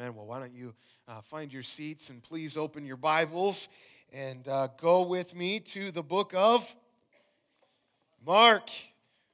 Amen. Well, why don't you uh, find your seats and please open your Bibles and uh, go with me to the book of Mark.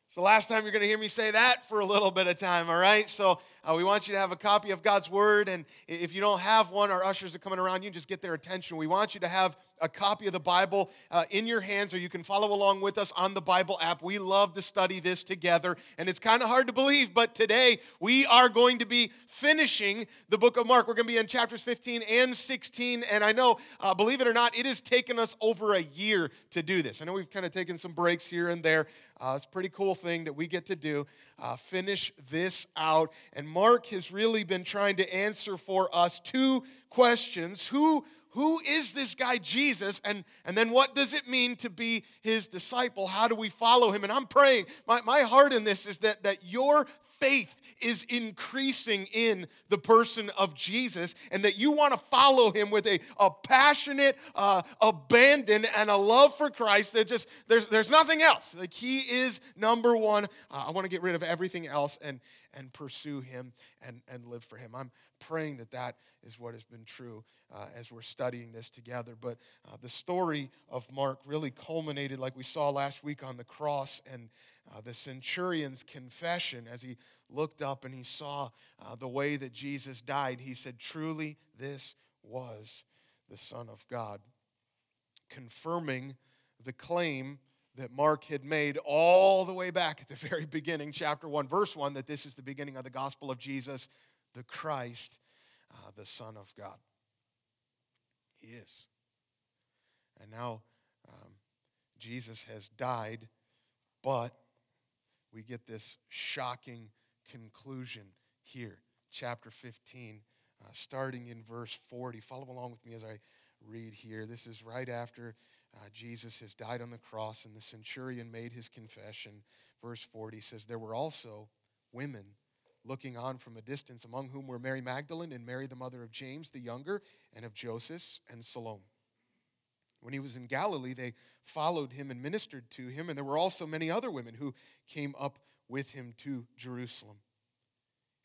It's the last time you're going to hear me say that for a little bit of time, all right? So uh, we want you to have a copy of God's Word. And if you don't have one, our ushers are coming around. You and just get their attention. We want you to have a copy of the Bible uh, in your hands, or you can follow along with us on the Bible app. We love to study this together. And it's kind of hard to believe, but today we are going to be finishing the book of Mark. We're going to be in chapters 15 and 16. And I know, uh, believe it or not, it has taken us over a year to do this. I know we've kind of taken some breaks here and there. Uh, it's a pretty cool thing that we get to do. Uh, finish this out. And Mark has really been trying to answer for us two questions Who, who is this guy Jesus? And, and then what does it mean to be his disciple? How do we follow him? And I'm praying, my, my heart in this is that, that your faith is increasing in the person of Jesus and that you want to follow him with a, a passionate uh, abandon and a love for Christ that just, there's, there's nothing else. Like he is number one. Uh, I want to get rid of everything else and, and pursue him and, and live for him. I'm praying that that is what has been true uh, as we're studying this together. But uh, the story of Mark really culminated, like we saw last week on the cross, and uh, the centurion's confession as he looked up and he saw uh, the way that Jesus died. He said, Truly, this was the Son of God, confirming the claim that Mark had made all the way back at the very beginning, chapter 1, verse 1, that this is the beginning of the gospel of Jesus, the Christ, uh, the Son of God. He is. And now um, Jesus has died, but we get this shocking conclusion here, chapter 15, uh, starting in verse 40. Follow along with me as I read here. This is right after uh, Jesus has died on the cross, and the centurion made his confession. Verse 40 says, There were also women looking on from a distance, among whom were Mary Magdalene and Mary, the mother of James the younger, and of Joseph and Salome. When he was in Galilee, they followed him and ministered to him, and there were also many other women who came up with him to Jerusalem.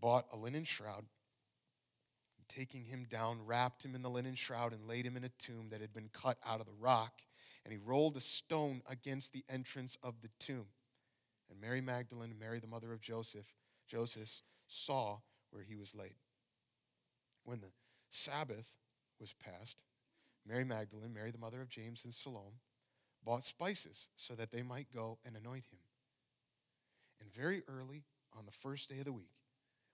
bought a linen shroud, and taking him down, wrapped him in the linen shroud, and laid him in a tomb that had been cut out of the rock. And he rolled a stone against the entrance of the tomb. And Mary Magdalene and Mary, the mother of Joseph, Joseph saw where he was laid. When the Sabbath was past, Mary Magdalene, Mary, the mother of James and Salome, bought spices so that they might go and anoint him. And very early on the first day of the week,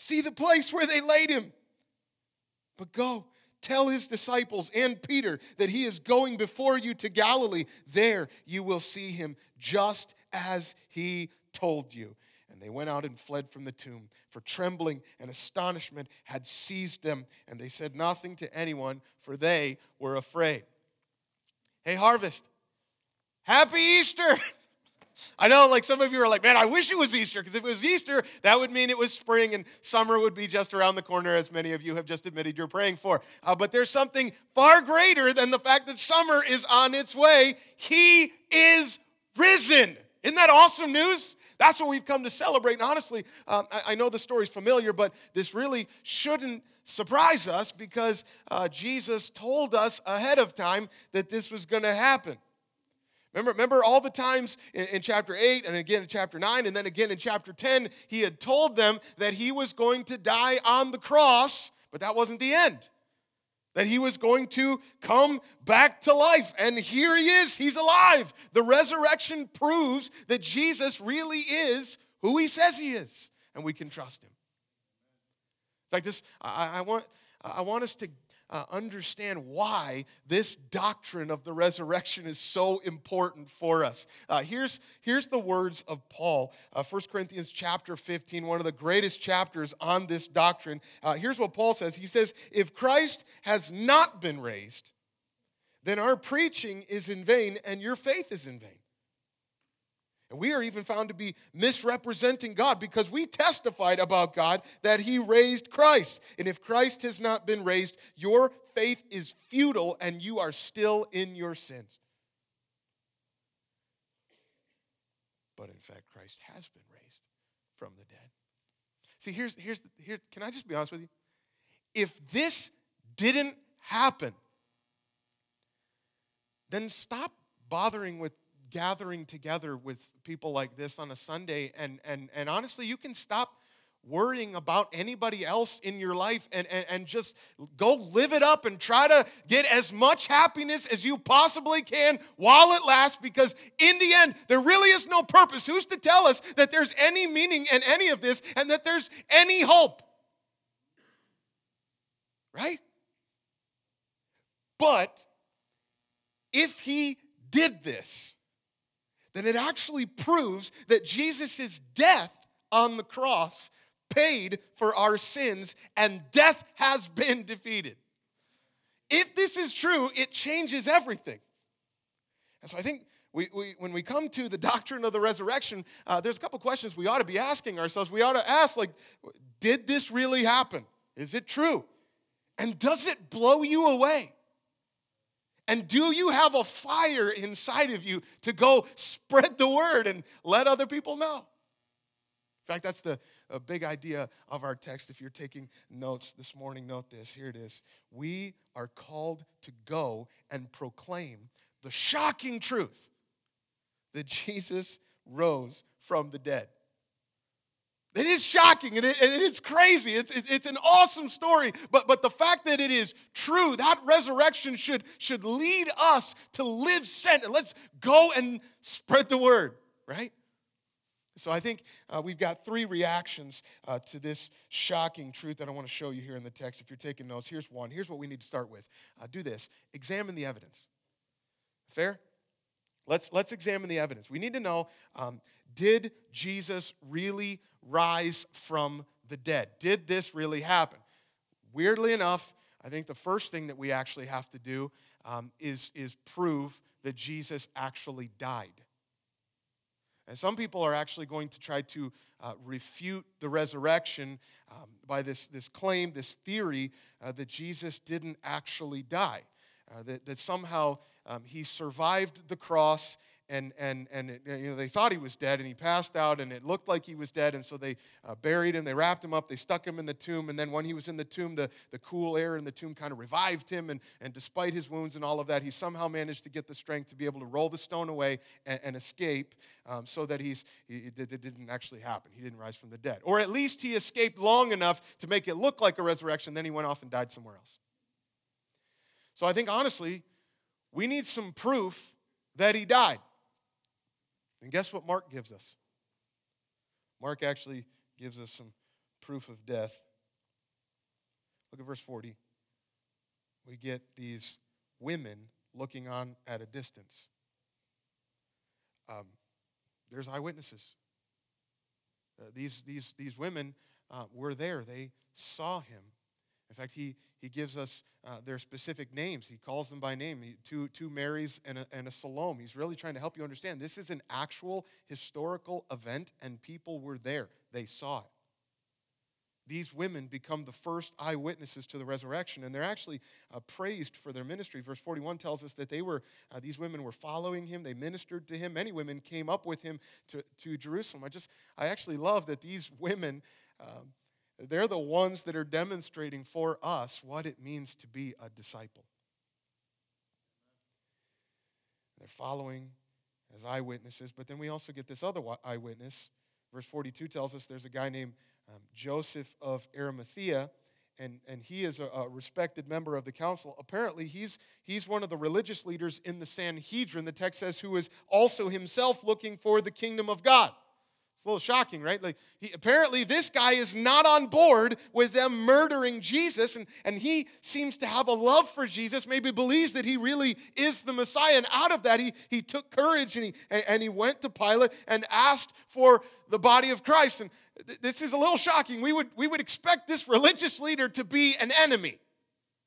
See the place where they laid him. But go, tell his disciples and Peter that he is going before you to Galilee. There you will see him just as he told you. And they went out and fled from the tomb, for trembling and astonishment had seized them, and they said nothing to anyone, for they were afraid. Hey, Harvest, happy Easter! I know, like some of you are like, man, I wish it was Easter, because if it was Easter, that would mean it was spring and summer would be just around the corner, as many of you have just admitted you're praying for. Uh, but there's something far greater than the fact that summer is on its way. He is risen. Isn't that awesome news? That's what we've come to celebrate. And honestly, um, I, I, know the story's familiar, but this really shouldn't surprise us because uh, Jesus told us ahead of time that this was going to happen. Remember, remember all the times in, in, chapter 8 and again in chapter 9 and then again in chapter 10, he had told them that he was going to die on the cross, but that wasn't the end. that he was going to come back to life. And here he is, he's alive. The resurrection proves that Jesus really is who he says he is, and we can trust him. Fact, this I, I want I want us to uh, understand why this doctrine of the resurrection is so important for us. Uh, here's, here's the words of Paul, uh, 1 Corinthians chapter 15, one of the greatest chapters on this doctrine. Uh, here's what Paul says He says, If Christ has not been raised, then our preaching is in vain and your faith is in vain. And we are even found to be misrepresenting God because we testified about God that He raised Christ. And if Christ has not been raised, your faith is futile and you are still in your sins. But in fact, Christ has been raised from the dead. See, here's, here's, here, can I just be honest with you? If this didn't happen, then stop bothering with gathering together with people like this on a Sunday. And, and, and honestly, you can stop worrying about anybody else in your life and, and, and just go live it up and try to get as much happiness as you possibly can while it lasts because in the end there really is no purpose who's to tell us that there's any meaning in any of this and that there's any hope right but if he did this then it actually proves that Jesus' death on the cross paid for our sins and death has been defeated. If this is true, it changes everything. And so I think we, we, when we come to the doctrine of the resurrection, uh, there's a couple questions we ought to be asking ourselves. We ought to ask, like, did this really happen? Is it true? And does it blow you away? And do you have a fire inside of you to go spread the word and let other people know? In fact, that's the big idea of our text. If you're taking notes this morning, note this. Here it is. We are called to go and proclaim the shocking truth that Jesus rose from the dead. It is shocking and it, and it is crazy. It's, it's an awesome story. But, but the fact that it is true, that resurrection should, should lead us to live sent. Let's go and spread the word, right? So I think uh, we've got three reactions uh, to this shocking truth that I want to show you here in the text. If you're taking notes, here's one. Here's what we need to start with. Uh, do this. Examine the evidence. Fair? Let's, let's examine the evidence. We need to know um, did Jesus really rise from the dead? Did this really happen? Weirdly enough, I think the first thing that we actually have to do um, is, is prove that Jesus actually died. And some people are actually going to try to uh, refute the resurrection um, by this, this claim, this theory uh, that Jesus didn't actually die, uh, that, that somehow um, he survived the cross and and and it, you know they thought he was dead and he passed out and it looked like he was dead. And so they uh, buried him they wrapped him up they stuck him in the tomb. And then when he was in the tomb the, the cool air in the tomb kind of revived him. And, and despite his wounds and all of that he somehow managed to get the strength to be able to roll the stone away and, and escape um, so that he's he, it, it didn't actually happen. He didn't rise from the dead. Or at least he escaped long enough to make it look like a resurrection then he went off and died somewhere else. So i think honestly we need some proof that he died and guess what Mark gives us? Mark actually gives us some proof of death. Look at verse 40. We get these women looking on at a distance. Um, there's eyewitnesses. Uh, these, these, these women uh, were there, they saw him. In fact, he, he gives us uh, their specific names. He calls them by name two, two Marys and a, and a Salome. He's really trying to help you understand this is an actual historical event, and people were there. They saw it. These women become the first eyewitnesses to the resurrection, and they're actually uh, praised for their ministry. Verse 41 tells us that they were, uh, these women were following him. They ministered to him. Many women came up with him to, to Jerusalem. I just, I actually love that these women, um, they're the ones that are demonstrating for us what it means to be a disciple. They're following as eyewitnesses, but then we also get this other eyewitness. Verse 42 tells us there's a guy named um, Joseph of Arimathea, and, and he is a, a, respected member of the council. Apparently, he's, he's one of the religious leaders in the Sanhedrin, the text says, who is also himself looking for the kingdom of God. It's a little shocking, right? Like he, apparently this guy is not on board with them murdering Jesus, and, and he seems to have a love for Jesus, maybe believes that he really is the Messiah. And out of that, he, he took courage and he, and he went to Pilate and asked for the body of Christ. And this is a little shocking. We would, we would expect this religious leader to be an enemy.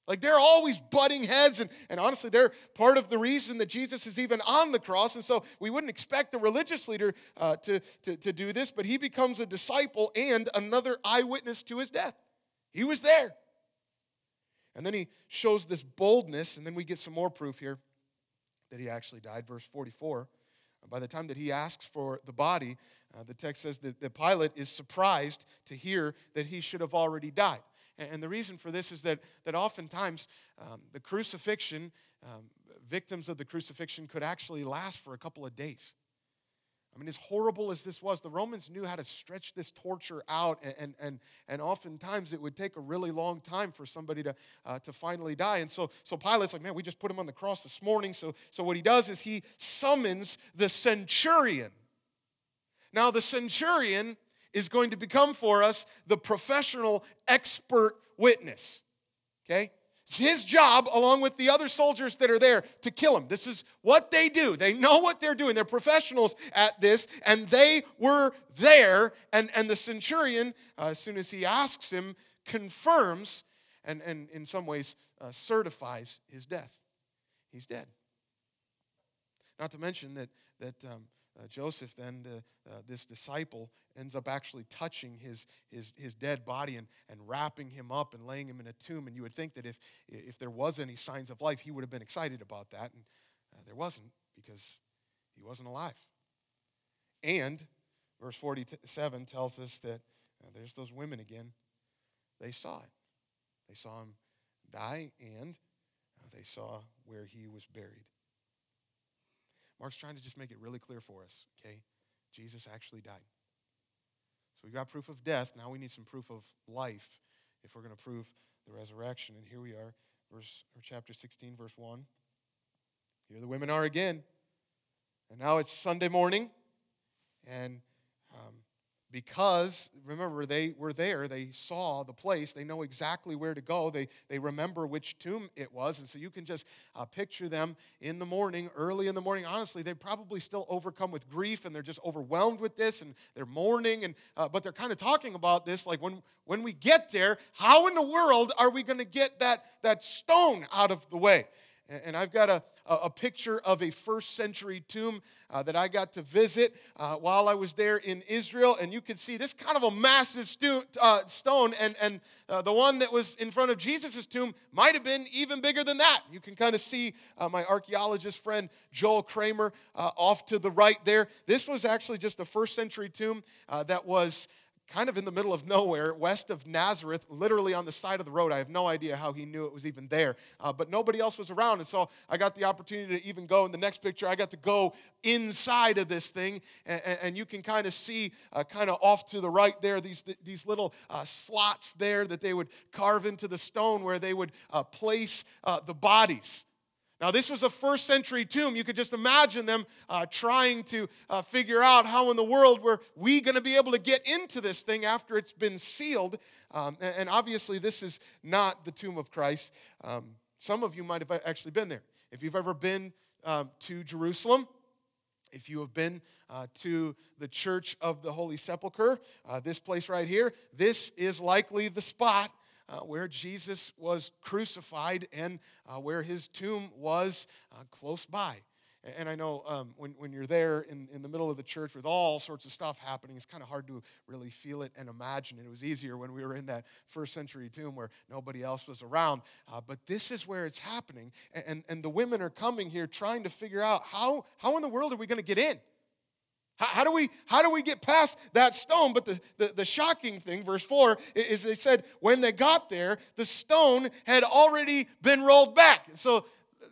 Like they're always butting heads, and, and honestly, they're part of the reason that Jesus is even on the cross. And so we wouldn't expect a religious leader uh, to, to, to do this, but he becomes a disciple and another eyewitness to his death. He was there. And then he shows this boldness, and then we get some more proof here that he actually died. Verse 44. By the time that he asks for the body, uh, the text says that, that Pilate is surprised to hear that he should have already died. And the reason for this is that, that oftentimes um, the crucifixion, um, victims of the crucifixion could actually last for a couple of days. I mean, as horrible as this was, the Romans knew how to stretch this torture out, and, and, and, oftentimes it would take a really long time for somebody to, uh, to finally die. And so, so Pilate's like, man, we just put him on the cross this morning. So, so what he does is he summons the centurion. Now, the centurion is going to become for us the professional expert witness. Okay? It's his job, along with the other soldiers that are there, to kill him. This is what they do. They know what they're doing. They're professionals at this, and they were there. And, and the centurion, uh, as soon as he asks him, confirms and, and in some ways uh, certifies his death. He's dead. Not to mention that, that um, uh, Joseph, then the, uh, this disciple, ends up actually touching his, his, his dead body and, and wrapping him up and laying him in a tomb. And you would think that if, if there was any signs of life, he would have been excited about that. And uh, there wasn't because he wasn't alive. And verse 47 tells us that uh, there's those women again. They saw it. They saw him die and uh, they saw where he was buried. Mark's trying to just make it really clear for us, okay? Jesus actually died. So we got proof of death. Now we need some proof of life if we're going to prove the resurrection. And here we are, verse or chapter 16, verse 1. Here the women are again. And now it's Sunday morning, and um, because remember they were there they saw the place they know exactly where to go they, they remember which tomb it was and so you can just uh, picture them in the morning early in the morning. Honestly they probably still overcome with grief and they're just overwhelmed with this and they're mourning and uh, but they're kind of talking about this like when when we get there how in the world are we going to get that that stone out of the way and I've got a, a picture of a first century tomb uh, that I got to visit uh, while I was there in Israel. And you can see this kind of a massive stu- uh, stone. And, and uh, the one that was in front of Jesus' tomb might have been even bigger than that. You can kind of see uh, my archaeologist friend Joel Kramer uh, off to the right there. This was actually just a first century tomb that was kind of in the middle of nowhere, west of Nazareth, literally on the side of the road. I have no idea how he knew it was even there, uh, but nobody else was around. And so I got the opportunity to even go in the next picture. I got to go inside of this thing, and, and you can kind of see, uh, kind of off to the right there, these, these little uh, slots there that they would carve into the stone where they would uh, place uh, the bodies. Now, this was a first century tomb. You could just imagine them uh, trying to uh, figure out how in the world were we going to be able to get into this thing after it's been sealed. Um, and, obviously, this is not the tomb of Christ. Um, some of you might have actually been there. If you've ever been uh, to Jerusalem, if you have been uh, to the Church of the Holy Sepulchre, uh, this place right here, this is likely the spot uh, where Jesus was crucified and uh, where his tomb was uh, close by. And I know um, when, when you're there in, in the middle of the church with all sorts of stuff happening, it's kind of hard to really feel it and imagine it. It was easier when we were in that first century tomb where nobody else was around. Uh, but this is where it's happening. And, and, and the women are coming here trying to figure out how, how in the world are we going to get in? How, how, do we, how do we get past that stone? But the, the, the shocking thing, verse 4, is they said when they got there, the stone had already been rolled back. So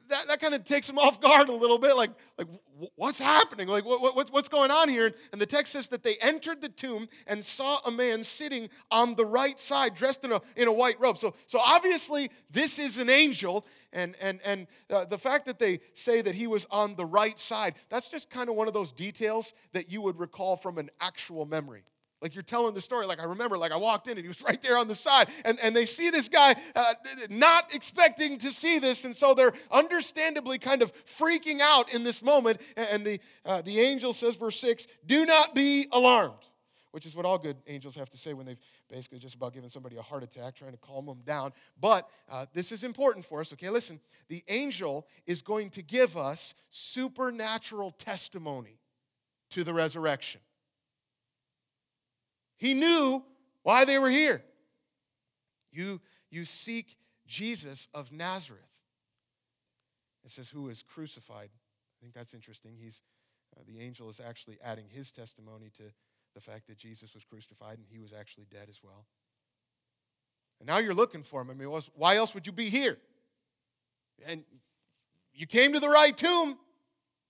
that, that kind of takes them off guard a little bit. Like, like what's happening? Like, what, what, what's going on here? And the text says that they entered the tomb and saw a man sitting on the right side, dressed in a, in a white robe. So, so obviously, this is an angel. And, and, and uh, the fact that they say that he was on the right side, that's just kind of one of those details that you would recall from an actual memory. Like you're telling the story. Like I remember, like I walked in and he was right there on the side. And, and they see this guy uh, not expecting to see this. And so they're understandably kind of freaking out in this moment. And the, uh, the angel says, verse 6, do not be alarmed, which is what all good angels have to say when they've basically just about given somebody a heart attack, trying to calm them down. But uh, this is important for us, okay? Listen, the angel is going to give us supernatural testimony to the resurrection. He knew why they were here. You, you seek Jesus of Nazareth. It says, who is crucified. I think that's interesting. He's, uh, the angel is actually adding his testimony to the fact that Jesus was crucified and he was actually dead as well. And now you're looking for him. I mean, why else would you be here? And you came to the right tomb.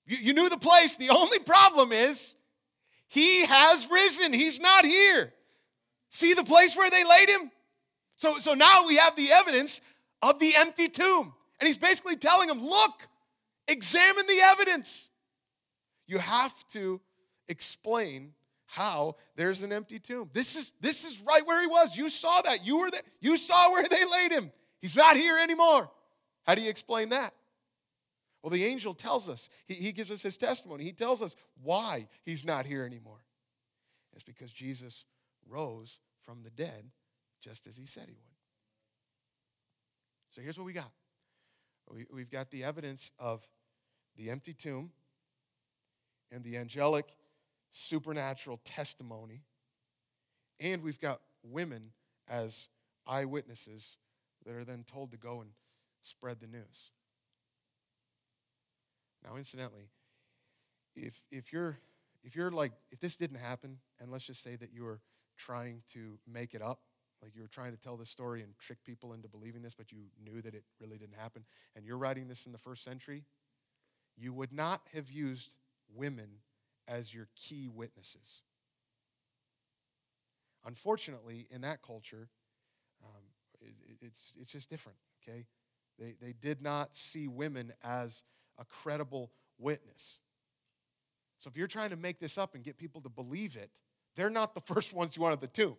You, you knew the place. The only problem is he has risen. He's not here. See the place where they laid him? So, so now we have the evidence of the empty tomb. And he's basically telling them, look, examine the evidence. You have to explain how there's an empty tomb. This is this is right where he was. You saw that. You were there. You saw where they laid him. He's not here anymore. How do you explain that? Well, the angel tells us, he, he gives us his testimony. He tells us why he's not here anymore. It's because Jesus rose from the dead just as he said he would. So here's what we got we, we've got the evidence of the empty tomb and the angelic supernatural testimony, and we've got women as eyewitnesses that are then told to go and spread the news. Now, incidentally, if, if you're if you're like if this didn't happen and let's just say that you were trying to make it up like you were trying to tell this story and trick people into believing this but you knew that it really didn't happen and you're writing this in the first century you would not have used women as your key witnesses. Unfortunately in that culture um, it, it's, it's just different okay? They, they did not see women as a credible witness. So if you're trying to make this up and get people to believe it, they're not the first ones you want at the tomb.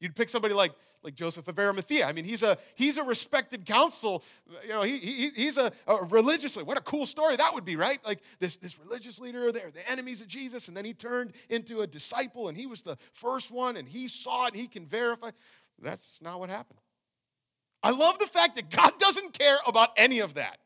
You'd pick somebody like, like Joseph of Arimathea. I mean, he's a, he's a respected counsel. You know, he, he, he's a, a religiously. What a cool story that would be, right? Like this, this religious leader, they're the enemies of Jesus, and then he turned into a disciple, and he was the first one, and he saw it, and he can verify. That's not what happened. I love the fact that God doesn't care about any of that.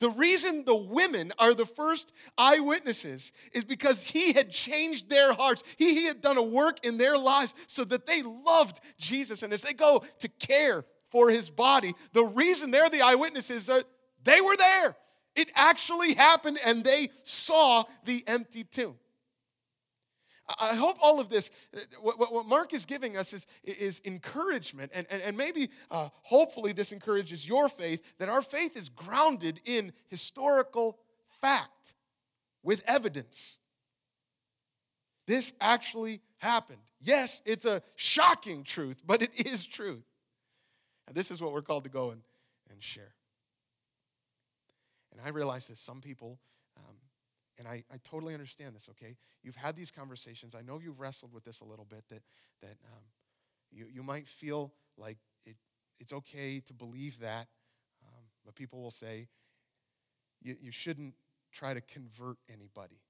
The reason the women are the first eyewitnesses is because he had changed their hearts. He, he had done a work in their lives so that they loved Jesus. And as they go to care for his body, the reason they're the eyewitnesses are they were there. It actually happened and they saw the empty tomb. I hope all of this, uh, what, what Mark is giving us is, is encouragement, and, and, and maybe uh, hopefully this encourages your faith that our faith is grounded in historical fact with evidence. This actually happened. Yes, it's a shocking truth, but it is truth. And this is what we're called to go and, and share. And I realize that some people and I, I totally understand this, okay? You've had these conversations. I know you've wrestled with this a little bit, that, that um, you, you might feel like it, it's okay to believe that, um, but people will say, you, you shouldn't try to convert anybody.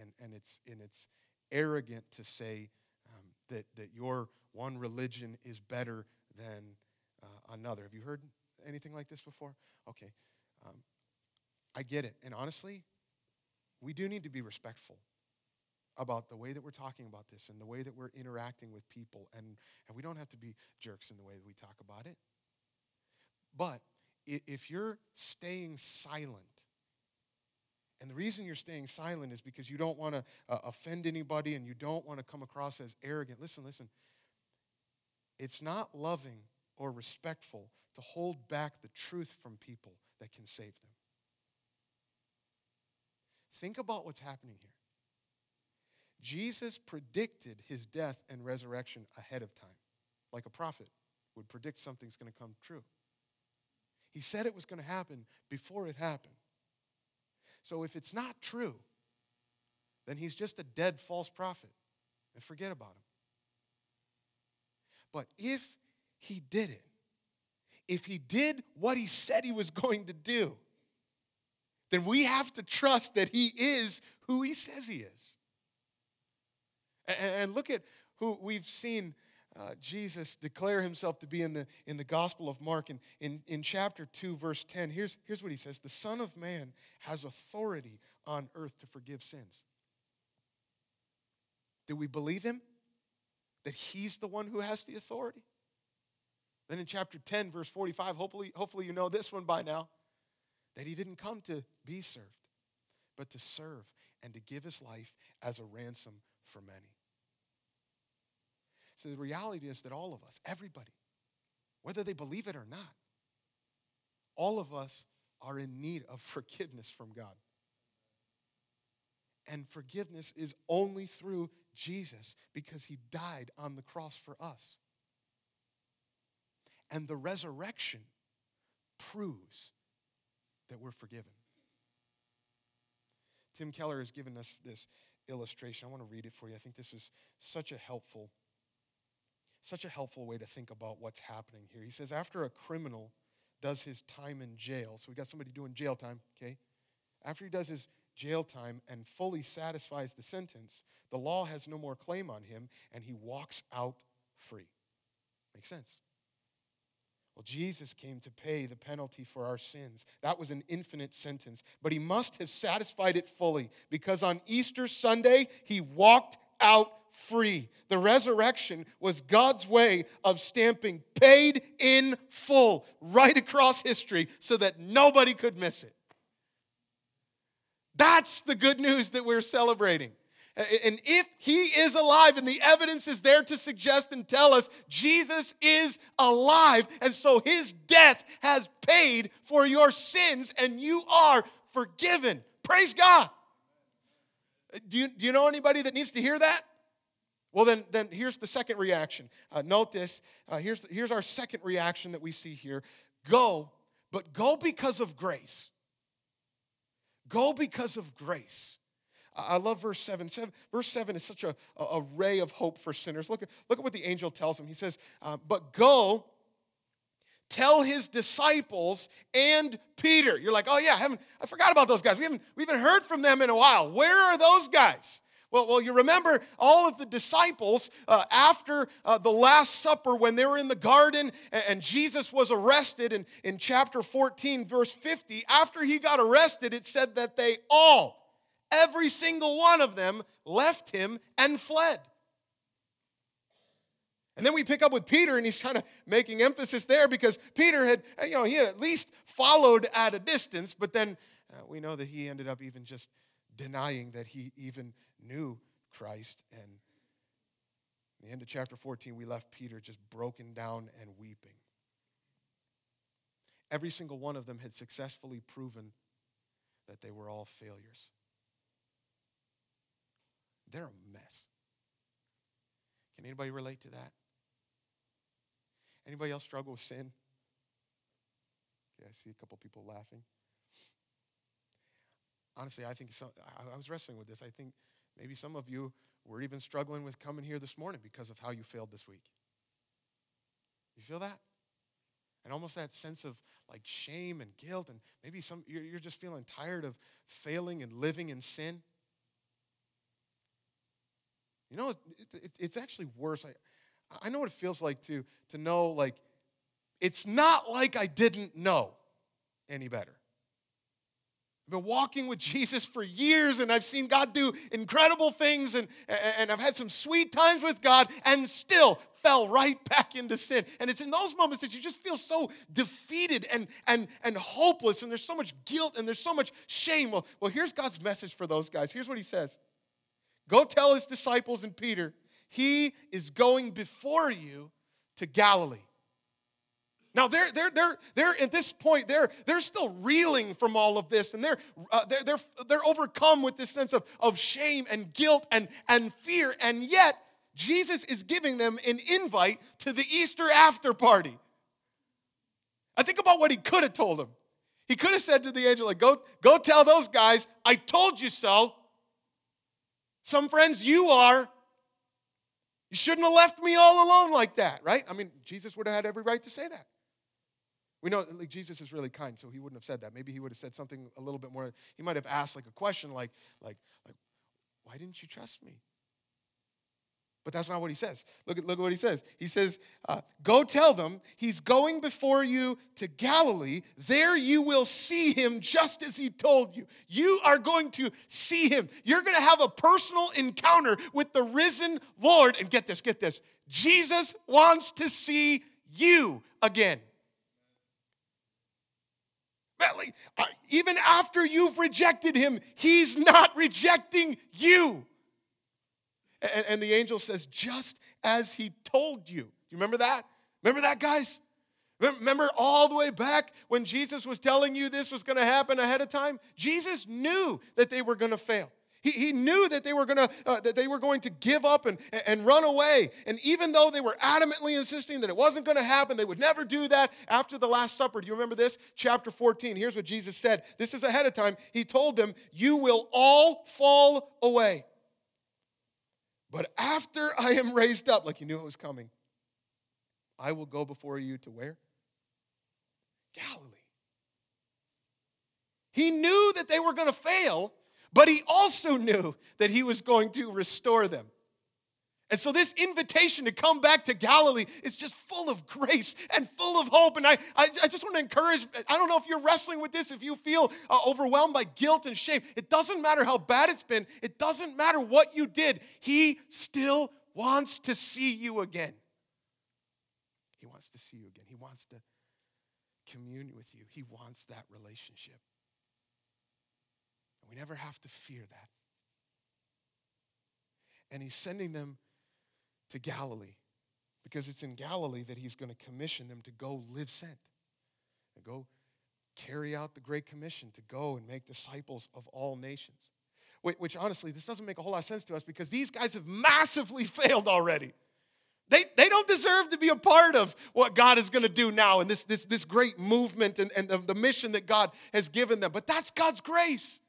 And, and, it's, and it's arrogant to say um, that, that your one religion is better than uh, another. Have you heard anything like this before? Okay. Um, I get it. And honestly, we do need to be respectful about the way that we're talking about this and the way that we're interacting with people. And, and we don't have to be jerks in the way that we talk about it. But if you're staying silent, and the reason you're staying silent is because you don't want to uh, offend anybody and you don't want to come across as arrogant. Listen, listen. It's not loving or respectful to hold back the truth from people that can save them. Think about what's happening here. Jesus predicted his death and resurrection ahead of time, like a prophet would predict something's going to come true. He said it was going to happen before it happened. So if it's not true, then he's just a dead false prophet and forget about him. But if he did it, if he did what he said he was going to do, then we have to trust that he is who he says he is. And look at who we've seen uh, Jesus declare himself to be in the, in the Gospel of Mark. In, in, in chapter 2, verse 10, here's, here's what he says The Son of Man has authority on earth to forgive sins. Do we believe him? That he's the one who has the authority? Then in chapter 10, verse 45, hopefully, hopefully you know this one by now, that he didn't come to be served, but to serve and to give his life as a ransom for many. So the reality is that all of us, everybody, whether they believe it or not, all of us are in need of forgiveness from God. And forgiveness is only through Jesus because he died on the cross for us. And the resurrection proves that we're forgiven. Tim Keller has given us this illustration. I want to read it for you. I think this is such a helpful such a helpful way to think about what's happening here. He says after a criminal does his time in jail, so we got somebody doing jail time, okay? After he does his jail time and fully satisfies the sentence, the law has no more claim on him and he walks out free. Makes sense. Well, Jesus came to pay the penalty for our sins. That was an infinite sentence, but he must have satisfied it fully because on Easter Sunday, he walked out free. The resurrection was God's way of stamping paid in full right across history so that nobody could miss it. That's the good news that we're celebrating. And if he is alive, and the evidence is there to suggest and tell us Jesus is alive, and so his death has paid for your sins, and you are forgiven. Praise God. Do you, do you know anybody that needs to hear that? Well, then, then here's the second reaction. Uh, note this. Uh, here's, here's our second reaction that we see here go, but go because of grace. Go because of grace. I love verse 7. seven verse 7 is such a, a, ray of hope for sinners. Look at, look at what the angel tells him. He says, uh, But go tell his disciples and Peter. You're like, oh yeah, I, haven't, I forgot about those guys. We haven't, we haven't heard from them in a while. Where are those guys? Well, well, you remember all of the disciples uh, after uh, the Last Supper when they were in the garden and, and Jesus was arrested in, in chapter 14, verse 50. After he got arrested, it said that they all, every single one of them, left him and fled. And then we pick up with Peter, and he's kind of making emphasis there because Peter had, you know, he had at least followed at a distance, but then uh, we know that he ended up even just denying that he even knew Christ. And the end of chapter 14, we left Peter just broken down and weeping. Every single one of them had successfully proven that they were all failures. They're a mess. Can anybody relate to that? Anybody else struggle with sin? Okay, I see a couple people laughing. Honestly, I think some, I was wrestling with this. I think maybe some of you were even struggling with coming here this morning because of how you failed this week. You feel that? And almost that sense of like shame and guilt, and maybe some you're, you're just feeling tired of failing and living in sin. You know, it, it, it's actually worse. I, I know what it feels like to, to know, like, it's not like I didn't know any better. I've been walking with Jesus for years and I've seen God do incredible things and, and I've had some sweet times with God and still fell right back into sin. And it's in those moments that you just feel so defeated and, and, and hopeless and there's so much guilt and there's so much shame. Well, well, here's God's message for those guys. Here's what he says Go tell his disciples and Peter, he is going before you to Galilee. Now they're they're they're they're at this point they're they're still reeling from all of this and they're uh, they're they're they're overcome with this sense of of shame and guilt and and fear and yet Jesus is giving them an invite to the Easter after party. I think about what he could have told them. He could have said to the angel like go go tell those guys I told you so. Some friends you are you shouldn't have left me all alone like that, right? I mean, Jesus would have had every right to say that. We know like, Jesus is really kind, so he wouldn't have said that. Maybe he would have said something a little bit more. He might have asked like a question like, like, like, why didn't you trust me? But that's not what he says. Look at, look at what he says. He says, uh, Go tell them he's going before you to Galilee. There you will see him just as he told you. You are going to see him. You're going to have a personal encounter with the risen Lord. And get this, get this. Jesus wants to see you again. Uh, even after you've rejected him, he's not rejecting you. And, and the angel says, just as he told you. Do you remember that? Remember that, guys? Remember all the way back when Jesus was telling you this was going to happen ahead of time? Jesus knew that they were going to fail. He, he knew that they were going to uh, that they were going to give up and, and run away. And even though they were adamantly insisting that it wasn't going to happen, they would never do that after the Last Supper. Do you remember this? Chapter 14. Here's what Jesus said. This is ahead of time. He told them, You will all fall away. But after I am raised up, like he knew it was coming, I will go before you to where? Galilee. He knew that they were going to fail, but he also knew that he was going to restore them. And so, this invitation to come back to Galilee is just full of grace and full of hope. And I, I, I just want to encourage I don't know if you're wrestling with this, if you feel uh, overwhelmed by guilt and shame. It doesn't matter how bad it's been, it doesn't matter what you did. He still wants to see you again. He wants to see you again. He wants to commune with you, He wants that relationship. And we never have to fear that. And He's sending them to Galilee because it's in Galilee that he's going to commission them to go live sent, to go carry out the Great Commission, to go and make disciples of all nations. Which, honestly, this doesn't make a whole lot of sense to us because these guys have massively failed already. They, they don't deserve to be a part of what God is going to do now and this, this, this great movement and, and the, the mission that God has given them. But that's God's grace.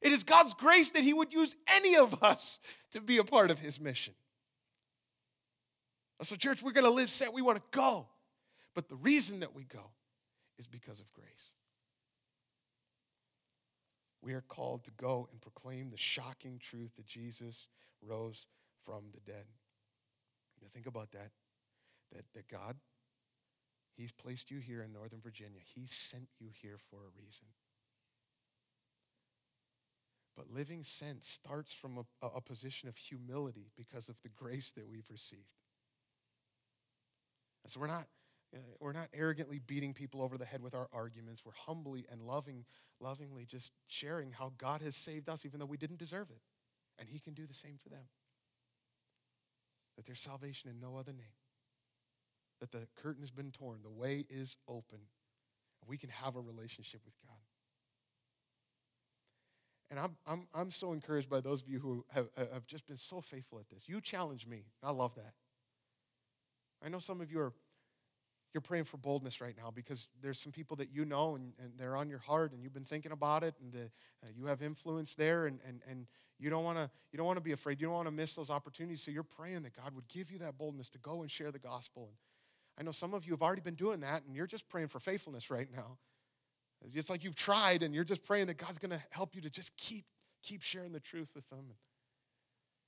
It is God's grace that He would use any of us to be a part of His mission. So, church, we're going to live sent. We want to go. But the reason that we go is because of grace. We are called to go and proclaim the shocking truth that Jesus rose from the dead. You know, think about that. That, that God, He's placed you here in Northern Virginia. He sent you here for a reason. But living sent starts from a, a position of humility because of the grace that we've received. And so we're not, uh, we're not arrogantly beating people over the head with our arguments. We're humbly and loving, lovingly just sharing how God has saved us, even though we didn't deserve it. And He can do the same for them. That there's salvation in no other name. That the curtain has been torn, the way is open. And we can have a relationship with God. And I'm, I'm, I'm so encouraged by those of you who have, have just been so faithful at this. You challenge me. I love that. I know some of you are you're praying for boldness right now because there's some people that you know and, and they're on your heart and you've been thinking about it and the, uh, you have influence there and, and, and you don't want to you don't want to be afraid. You don't want to miss those opportunities. So you're praying that god would give you that boldness to go and share the gospel. And i know some of you have already been doing that and you're just praying for faithfulness right now. It's like you've tried and you're just praying that god's going to help you to just keep keep sharing the truth with them.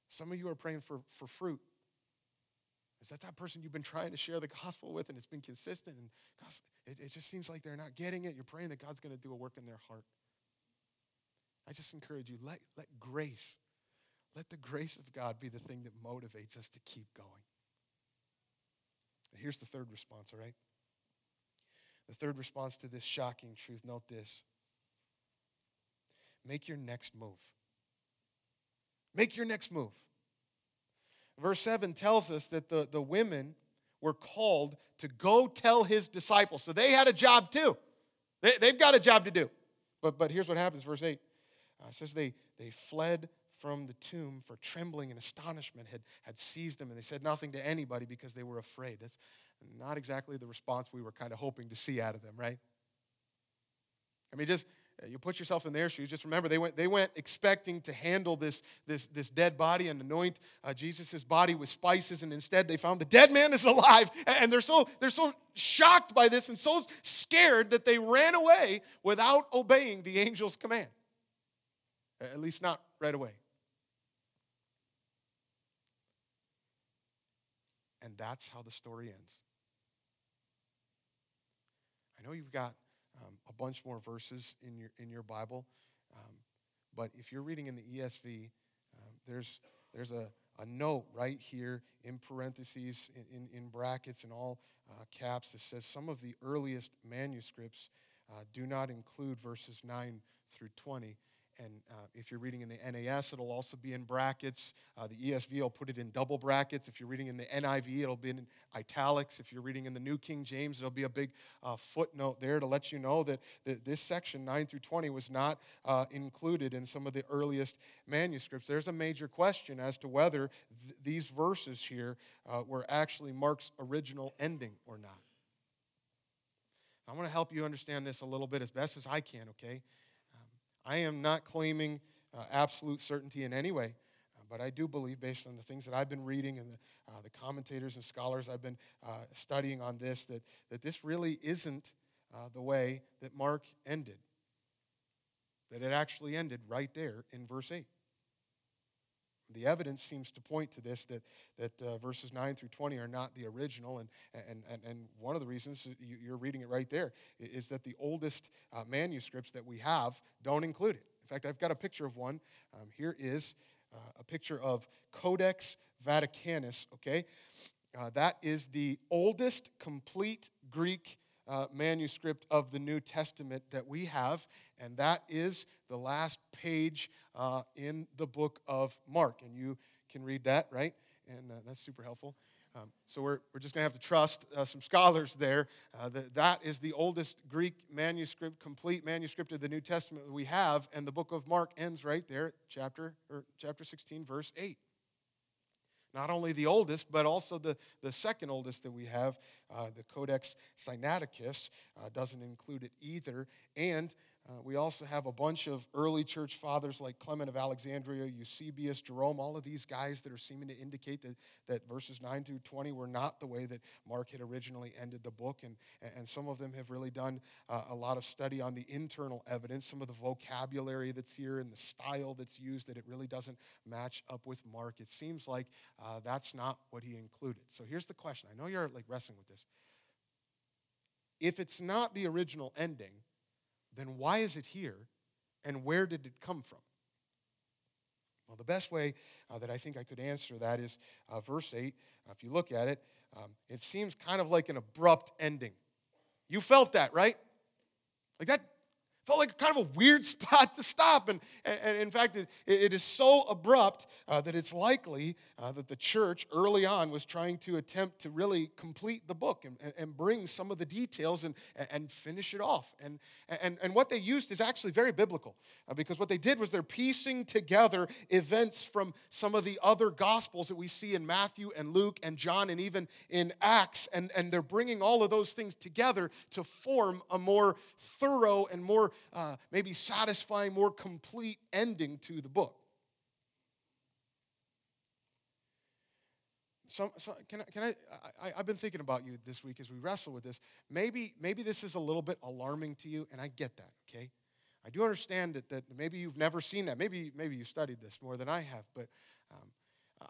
Some of you are praying for, for fruit is that that person you've been trying to share the gospel with and it's been consistent and it, it just seems like they're not getting it? You're praying that God's going to do a work in their heart. I just encourage you let, let grace, let the grace of God be the thing that motivates us to keep going. And here's the third response, all right? The third response to this shocking truth note this make your next move. Make your next move. Verse 7 tells us that the, the women were called to go tell his disciples. So they had a job too. They, have got a job to do. But, but here's what happens, verse 8. Uh, says they, they fled from the tomb, for trembling and astonishment had, had seized them, and they said nothing to anybody because they were afraid. That's not exactly the response we were kind of hoping to see out of them, right? I mean, just you put yourself in their shoes. Just remember, they went, they went expecting to handle this, this, this dead body and anoint uh, Jesus' body with spices, and instead they found the dead man is alive. And they're so, they're so shocked by this and so scared that they ran away without obeying the angel's command. At least not right away. And that's how the story ends. I know you've got a bunch more verses in your, in your Bible, um, but if you're reading in the ESV, um, there's, there's a, a note right here in parentheses, in, in, in brackets, and all uh, caps that says some of the earliest manuscripts uh, do not include verses 9 through 20. And uh, if you're reading in the NAS, it'll also be in brackets. Uh, the ESV will put it in double brackets. If you're reading in the NIV, it'll be in italics. If you're reading in the New King James, it'll be a big uh, footnote there to let you know that, that this section, 9 through 20, was not uh, included in some of the earliest manuscripts. There's a major question as to whether th- these verses here uh, were actually Mark's original ending or not. I want to help you understand this a little bit as best as I can, okay? I am not claiming uh, absolute certainty in any way, uh, but I do believe, based on the things that I've been reading and the, uh, the commentators and scholars I've been uh, studying on this, that, that this really isn't uh, the way that Mark ended. That it actually ended right there in verse 8. The evidence seems to point to this that, that uh, verses 9 through 20 are not the original. And, and, and, and one of the reasons you're reading it right there is that the oldest uh, manuscripts that we have don't include it. In fact, I've got a picture of one. Um, here is uh, a picture of Codex Vaticanus, okay? Uh, that is the oldest complete Greek uh, manuscript of the New Testament that we have, and that is the last page uh, in the book of Mark. And you can read that, right? And uh, that's super helpful. Um, so we're, we're just going to have to trust uh, some scholars there. Uh, that, that is the oldest Greek manuscript, complete manuscript of the New Testament that we have, and the book of Mark ends right there, chapter or chapter 16, verse 8 not only the oldest, but also the, the second oldest that we have, uh, the Codex Sinaiticus, uh, doesn't include it either. And uh, we also have a bunch of early church fathers like Clement of Alexandria, Eusebius, Jerome, all of these guys that are seeming to indicate that, that verses 9 through 20 were not the way that Mark had originally ended the book. And, and some of them have really done uh, a lot of study on the internal evidence, some of the vocabulary that's here and the style that's used, that it really doesn't match up with Mark. It seems like uh, that's not what he included. So here's the question I know you're like wrestling with this. If it's not the original ending, then why is it here and where did it come from? Well, the best way uh, that I think I could answer that is uh, verse 8. Uh, if you look at it, um, it seems kind of like an abrupt ending. You felt that, right? Like that felt like kind of a weird spot to stop. And, and in fact, it, it is so abrupt uh, that it's likely uh, that the church early on was trying to attempt to really complete the book and, and bring some of the details and, and finish it off. And, and, and what they used is actually very biblical uh, because what they did was they're piecing together events from some of the other gospels that we see in Matthew and Luke and John and even in Acts. And, and they're bringing all of those things together to form a more thorough and more uh, maybe satisfying, more complete ending to the book. So, so can, I, can I, I, I've been thinking about you this week as we wrestle with this. Maybe, maybe this is a little bit alarming to you, and I get that, okay? I do understand that, that maybe you've never seen that. Maybe, maybe you studied this more than I have, but um,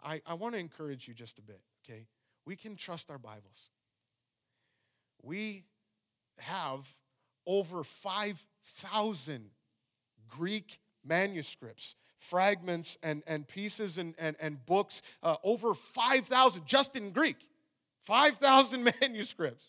I, I want to encourage you just a bit, okay? We can trust our Bibles. We have over 5,000 Greek manuscripts, fragments, and, and pieces and, and, and books, uh, over 5,000 just in Greek. 5,000 manuscripts.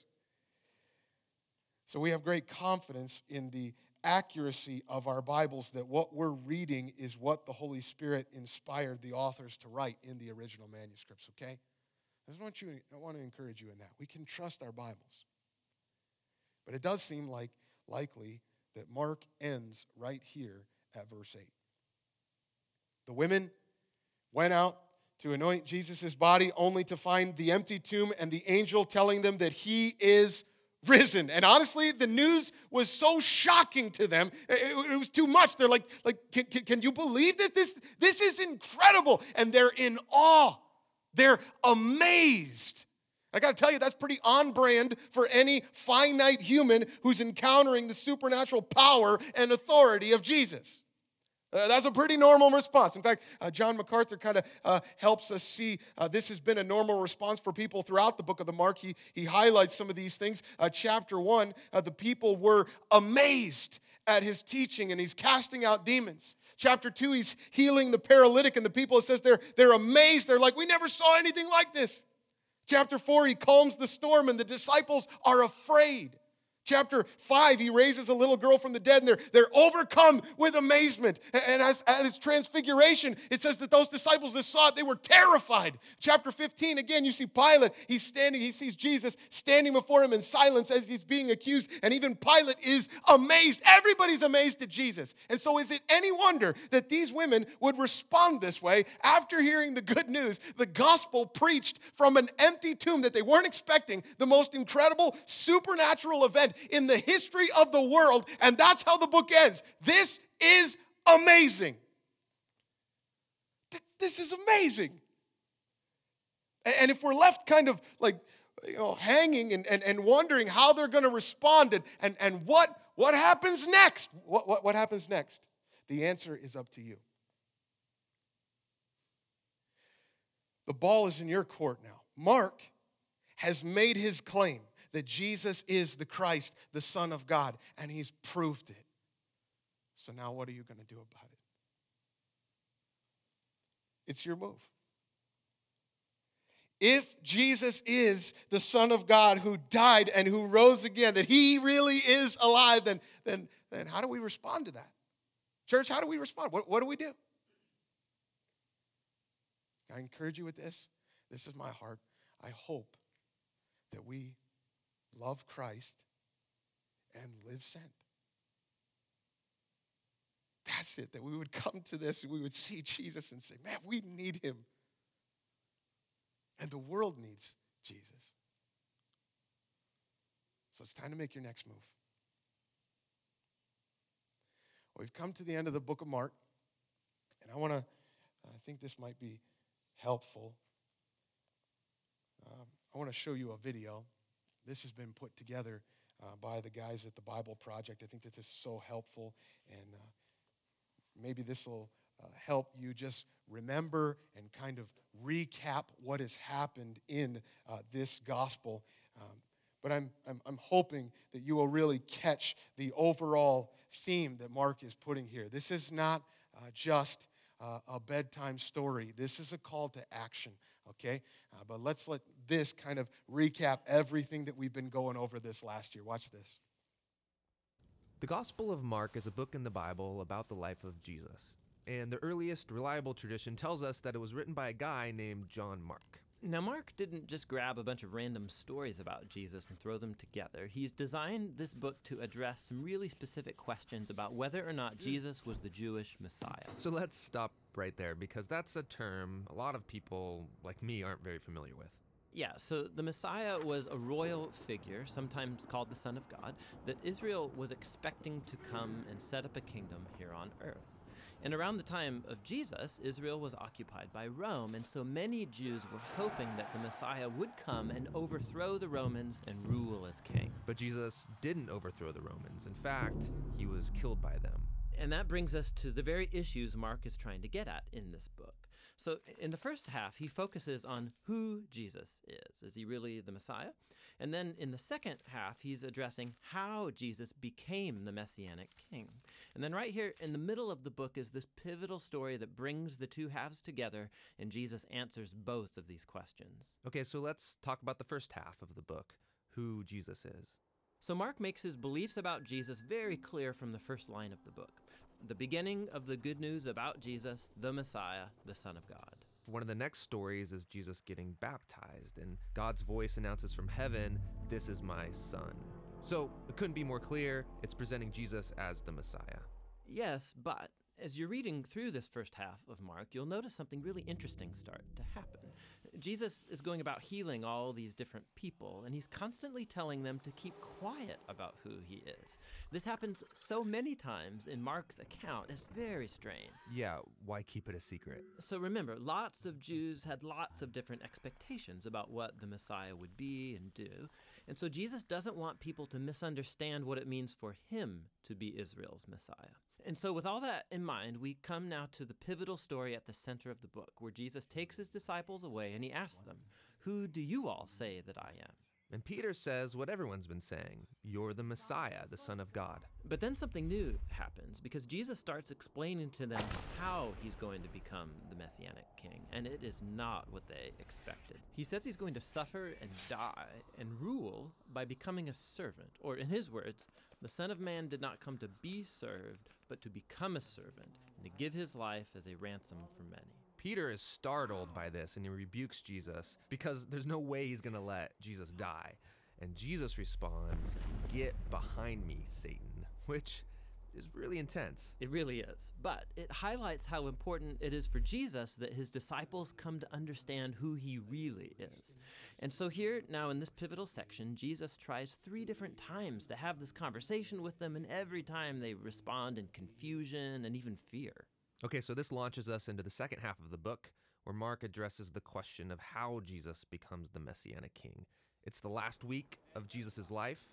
So we have great confidence in the accuracy of our Bibles that what we're reading is what the Holy Spirit inspired the authors to write in the original manuscripts, okay? I just want you I want to encourage you in that. We can trust our Bibles. But it does seem like likely that Mark ends right here at verse 8. The women went out to anoint Jesus' body only to find the empty tomb and the angel telling them that he is risen. And honestly, the news was so shocking to them. It, it was too much. They're like, like can, can, can you believe this? this? This is incredible. And they're in awe. They're amazed. I got to tell you, that's pretty on brand for any finite human who's encountering the supernatural power and authority of Jesus. Uh, that's a pretty normal response. In fact, uh, John MacArthur kind of uh, helps us see uh, this has been a normal response for people throughout the book of the Mark. He, he highlights some of these things. Uh, chapter one, uh, the people were amazed at his teaching and he's casting out demons. Chapter two, he's healing the paralytic, and the people, it says they're, they're amazed. They're like, We never saw anything like this. Chapter four, he calms the storm, and the disciples are afraid. Chapter 5, he raises a little girl from the dead and they're, they're overcome with amazement. And as, at his transfiguration, it says that those disciples that saw it, they were terrified. Chapter 15, again, you see Pilate. He's standing, he sees Jesus standing before him in silence as he's being accused. And even Pilate is amazed. Everybody's amazed at Jesus. And so, is it any wonder that these women would respond this way after hearing the good news, the gospel preached from an empty tomb that they weren't expecting, the most incredible supernatural event in the history of the world. And that's how the book ends. This is amazing. This is amazing. And if we're left kind of like, you know, hanging and, and, and wondering how they're going to respond and, and, and what, what happens next, what, what, what happens next? The answer is up to you. The ball is in your court now. Mark has made his claim that Jesus is the Christ, the Son of God, and he's proved it. So now what are you going to do about it? It's your move. If Jesus is the Son of God who died and who rose again, that he really is alive, then, then, then how do we respond to that? Church, how do we respond? What, what do we do? I encourage you with this. This is my heart. I hope that we love Christ, and live sent. That's it, that we would come to this and we would see Jesus and say, man, we need him. And the world needs Jesus. So it's time to make your next move. we've come to the end of the book of Mark, and I want to, I think this might be helpful. Um, I want to show you a video. This has been put together uh, by the guys at the Bible Project. I think that this is so helpful, and uh, maybe this will uh, help you just remember and kind of recap what has happened in uh, this gospel. Um, but I'm, I'm, I'm hoping that you will really catch the overall theme that Mark is putting here. This is not uh, just uh, a bedtime story, this is a call to action okay? Uh, but let's let this kind of recap everything that we've been going over this last year. Watch this. The Gospel of Mark is a book in the Bible about the life of Jesus. And the earliest reliable tradition tells us that it was written by a guy named John Mark. Now, Mark didn't just grab a bunch of random stories about Jesus and throw them together. He's designed this book to address some really specific questions about whether or not Jesus was the Jewish Messiah. So let's stop right there because that's a term a lot of people like me aren't very familiar with. Yeah, so the Messiah was a royal figure, sometimes called the Son of God, that Israel was expecting to come and set up a kingdom here on earth. And around the time of Jesus, Israel was occupied by Rome, and so many Jews were hoping that the Messiah would come and overthrow the Romans and rule as king. But Jesus didn't overthrow the Romans. In fact, he was killed by them. And that brings us to the very issues Mark is trying to get at in this book. So, in the first half, he focuses on who Jesus is. Is he really the Messiah? And then in the second half, he's addressing how Jesus became the messianic king. And then right here in the middle of the book is this pivotal story that brings the two halves together, and Jesus answers both of these questions. Okay, so let's talk about the first half of the book who Jesus is. So, Mark makes his beliefs about Jesus very clear from the first line of the book the beginning of the good news about Jesus, the Messiah, the Son of God. One of the next stories is Jesus getting baptized, and God's voice announces from heaven, This is my son. So it couldn't be more clear. It's presenting Jesus as the Messiah. Yes, but as you're reading through this first half of Mark, you'll notice something really interesting start to happen. Jesus is going about healing all these different people, and he's constantly telling them to keep quiet about who he is. This happens so many times in Mark's account, it's very strange. Yeah, why keep it a secret? So remember, lots of Jews had lots of different expectations about what the Messiah would be and do. And so Jesus doesn't want people to misunderstand what it means for him to be Israel's Messiah. And so, with all that in mind, we come now to the pivotal story at the center of the book, where Jesus takes his disciples away and he asks them, Who do you all say that I am? And Peter says what everyone's been saying You're the Messiah, the Son of God. But then something new happens because Jesus starts explaining to them how he's going to become the Messianic king, and it is not what they expected. He says he's going to suffer and die and rule by becoming a servant, or in his words, the Son of Man did not come to be served, but to become a servant and to give his life as a ransom for many. Peter is startled by this and he rebukes Jesus because there's no way he's going to let Jesus die. And Jesus responds, Get behind me, Satan, which is really intense. It really is. But it highlights how important it is for Jesus that his disciples come to understand who he really is. And so, here now in this pivotal section, Jesus tries three different times to have this conversation with them, and every time they respond in confusion and even fear. Okay, so this launches us into the second half of the book, where Mark addresses the question of how Jesus becomes the Messianic king. It's the last week of Jesus' life.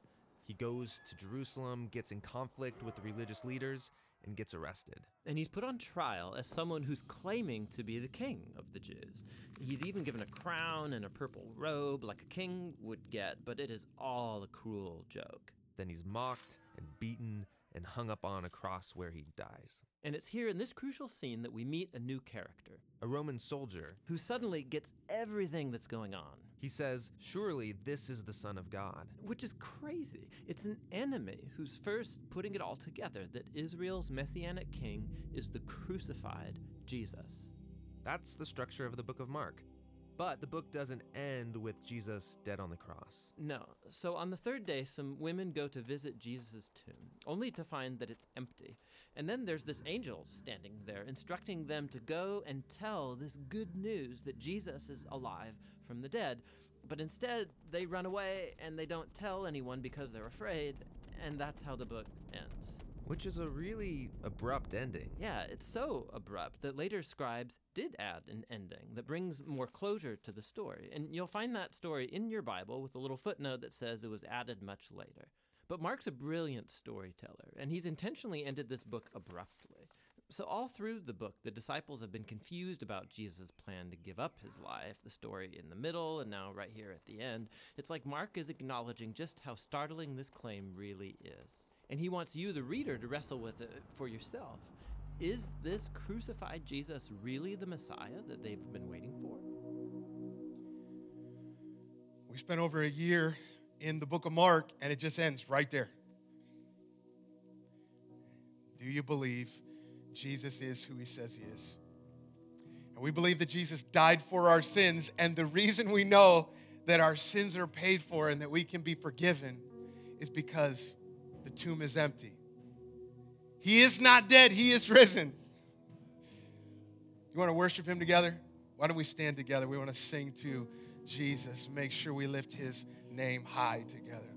He goes to Jerusalem, gets in conflict with the religious leaders, and gets arrested. And he's put on trial as someone who's claiming to be the king of the Jews. He's even given a crown and a purple robe like a king would get, but it is all a cruel joke. Then he's mocked and beaten and hung up on a cross where he dies. And it's here in this crucial scene that we meet a new character A Roman soldier. who suddenly gets everything that's going on, He says, Surely this is the Son of God. which is crazy. It's an enemy who's first putting it all together that Israel's messianic king is the crucified Jesus. That's the structure of the book of Mark. But the book doesn't end with Jesus dead on the cross. No. So on the third day, some women go to visit Jesus' tomb, only to find that it's empty. And then there's this angel standing there, instructing them to go and tell this good news that Jesus is alive from the dead. But instead, they run away and they don't tell anyone because they're afraid, and that's how the book ends. Which is a really abrupt ending. Yeah, it's so abrupt that later scribes did add an ending that brings more closure to the story. And you'll find that story in your Bible with a little footnote that says it was added much later. But Mark's a brilliant storyteller, and he's intentionally ended this book abruptly. So, all through the book, the disciples have been confused about Jesus' plan to give up his life, the story in the middle, and now right here at the end. It's like Mark is acknowledging just how startling this claim really is. And he wants you, the reader, to wrestle with it for yourself. Is this crucified Jesus really the Messiah that they've been waiting for? We spent over a year in the book of Mark, and it just ends right there. Do you believe Jesus is who he says he is? And we believe that Jesus died for our sins, and the reason we know that our sins are paid for and that we can be forgiven is because the tomb is empty. He is not dead, he is risen. You want to worship him together? Why don't we stand together? We want to sing to Jesus. Make sure we lift his name high together.